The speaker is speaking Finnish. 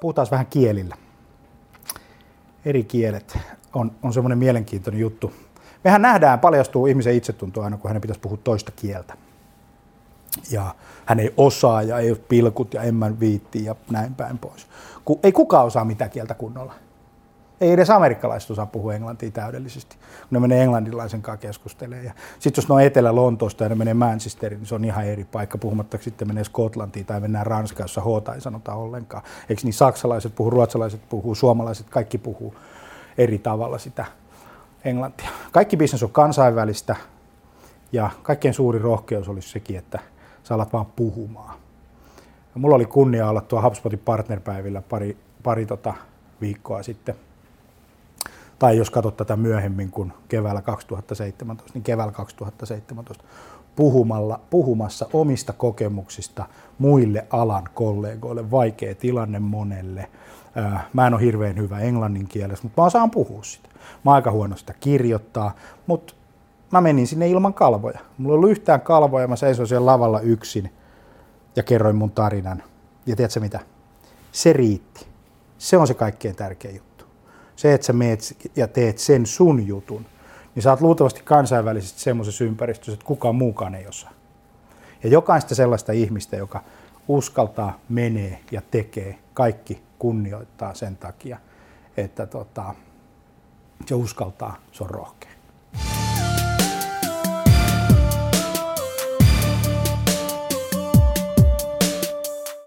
puhutaan vähän kielillä. Eri kielet on, on semmoinen mielenkiintoinen juttu. Mehän nähdään, paljastuu ihmisen itsetunto aina, kun hänen pitäisi puhua toista kieltä. Ja hän ei osaa ja ei ole pilkut ja emmän viitti ja näin päin pois. Kun ei kukaan osaa mitään kieltä kunnolla. Ei edes amerikkalaiset osaa puhua englantia täydellisesti, kun ne menee englannilaisen kanssa keskustelemaan. Sitten jos ne on Etelä-Lontoosta ja ne menee Manchesteriin, niin se on ihan eri paikka, puhumatta sitten menee Skotlantiin tai mennään Ranskaan, jossa H ei sanota ollenkaan. Eikö niin saksalaiset puhuu, ruotsalaiset puhuu, suomalaiset, kaikki puhuu eri tavalla sitä englantia. Kaikki bisnes on kansainvälistä ja kaikkein suuri rohkeus olisi sekin, että sä alat vaan puhumaan. Ja mulla oli kunnia olla tuo HubSpotin partnerpäivillä pari, pari tota viikkoa sitten – tai jos katsot tätä myöhemmin kuin keväällä 2017, niin keväällä 2017 puhumalla, puhumassa omista kokemuksista muille alan kollegoille. Vaikea tilanne monelle. Mä en ole hirveän hyvä englannin kielessä, mutta mä osaan puhua sitä. Mä aika huono sitä kirjoittaa, mutta mä menin sinne ilman kalvoja. Mulla ei ollut yhtään kalvoja, mä seisoin siellä lavalla yksin ja kerroin mun tarinan. Ja tiedätkö mitä? Se riitti. Se on se kaikkein tärkein juttu se, että sä meet ja teet sen sun jutun, niin sä oot luultavasti kansainvälisesti semmoisessa ympäristössä, että kukaan muukaan ei osaa. Ja jokaista sellaista ihmistä, joka uskaltaa, menee ja tekee, kaikki kunnioittaa sen takia, että tota, se uskaltaa, se on rohkea.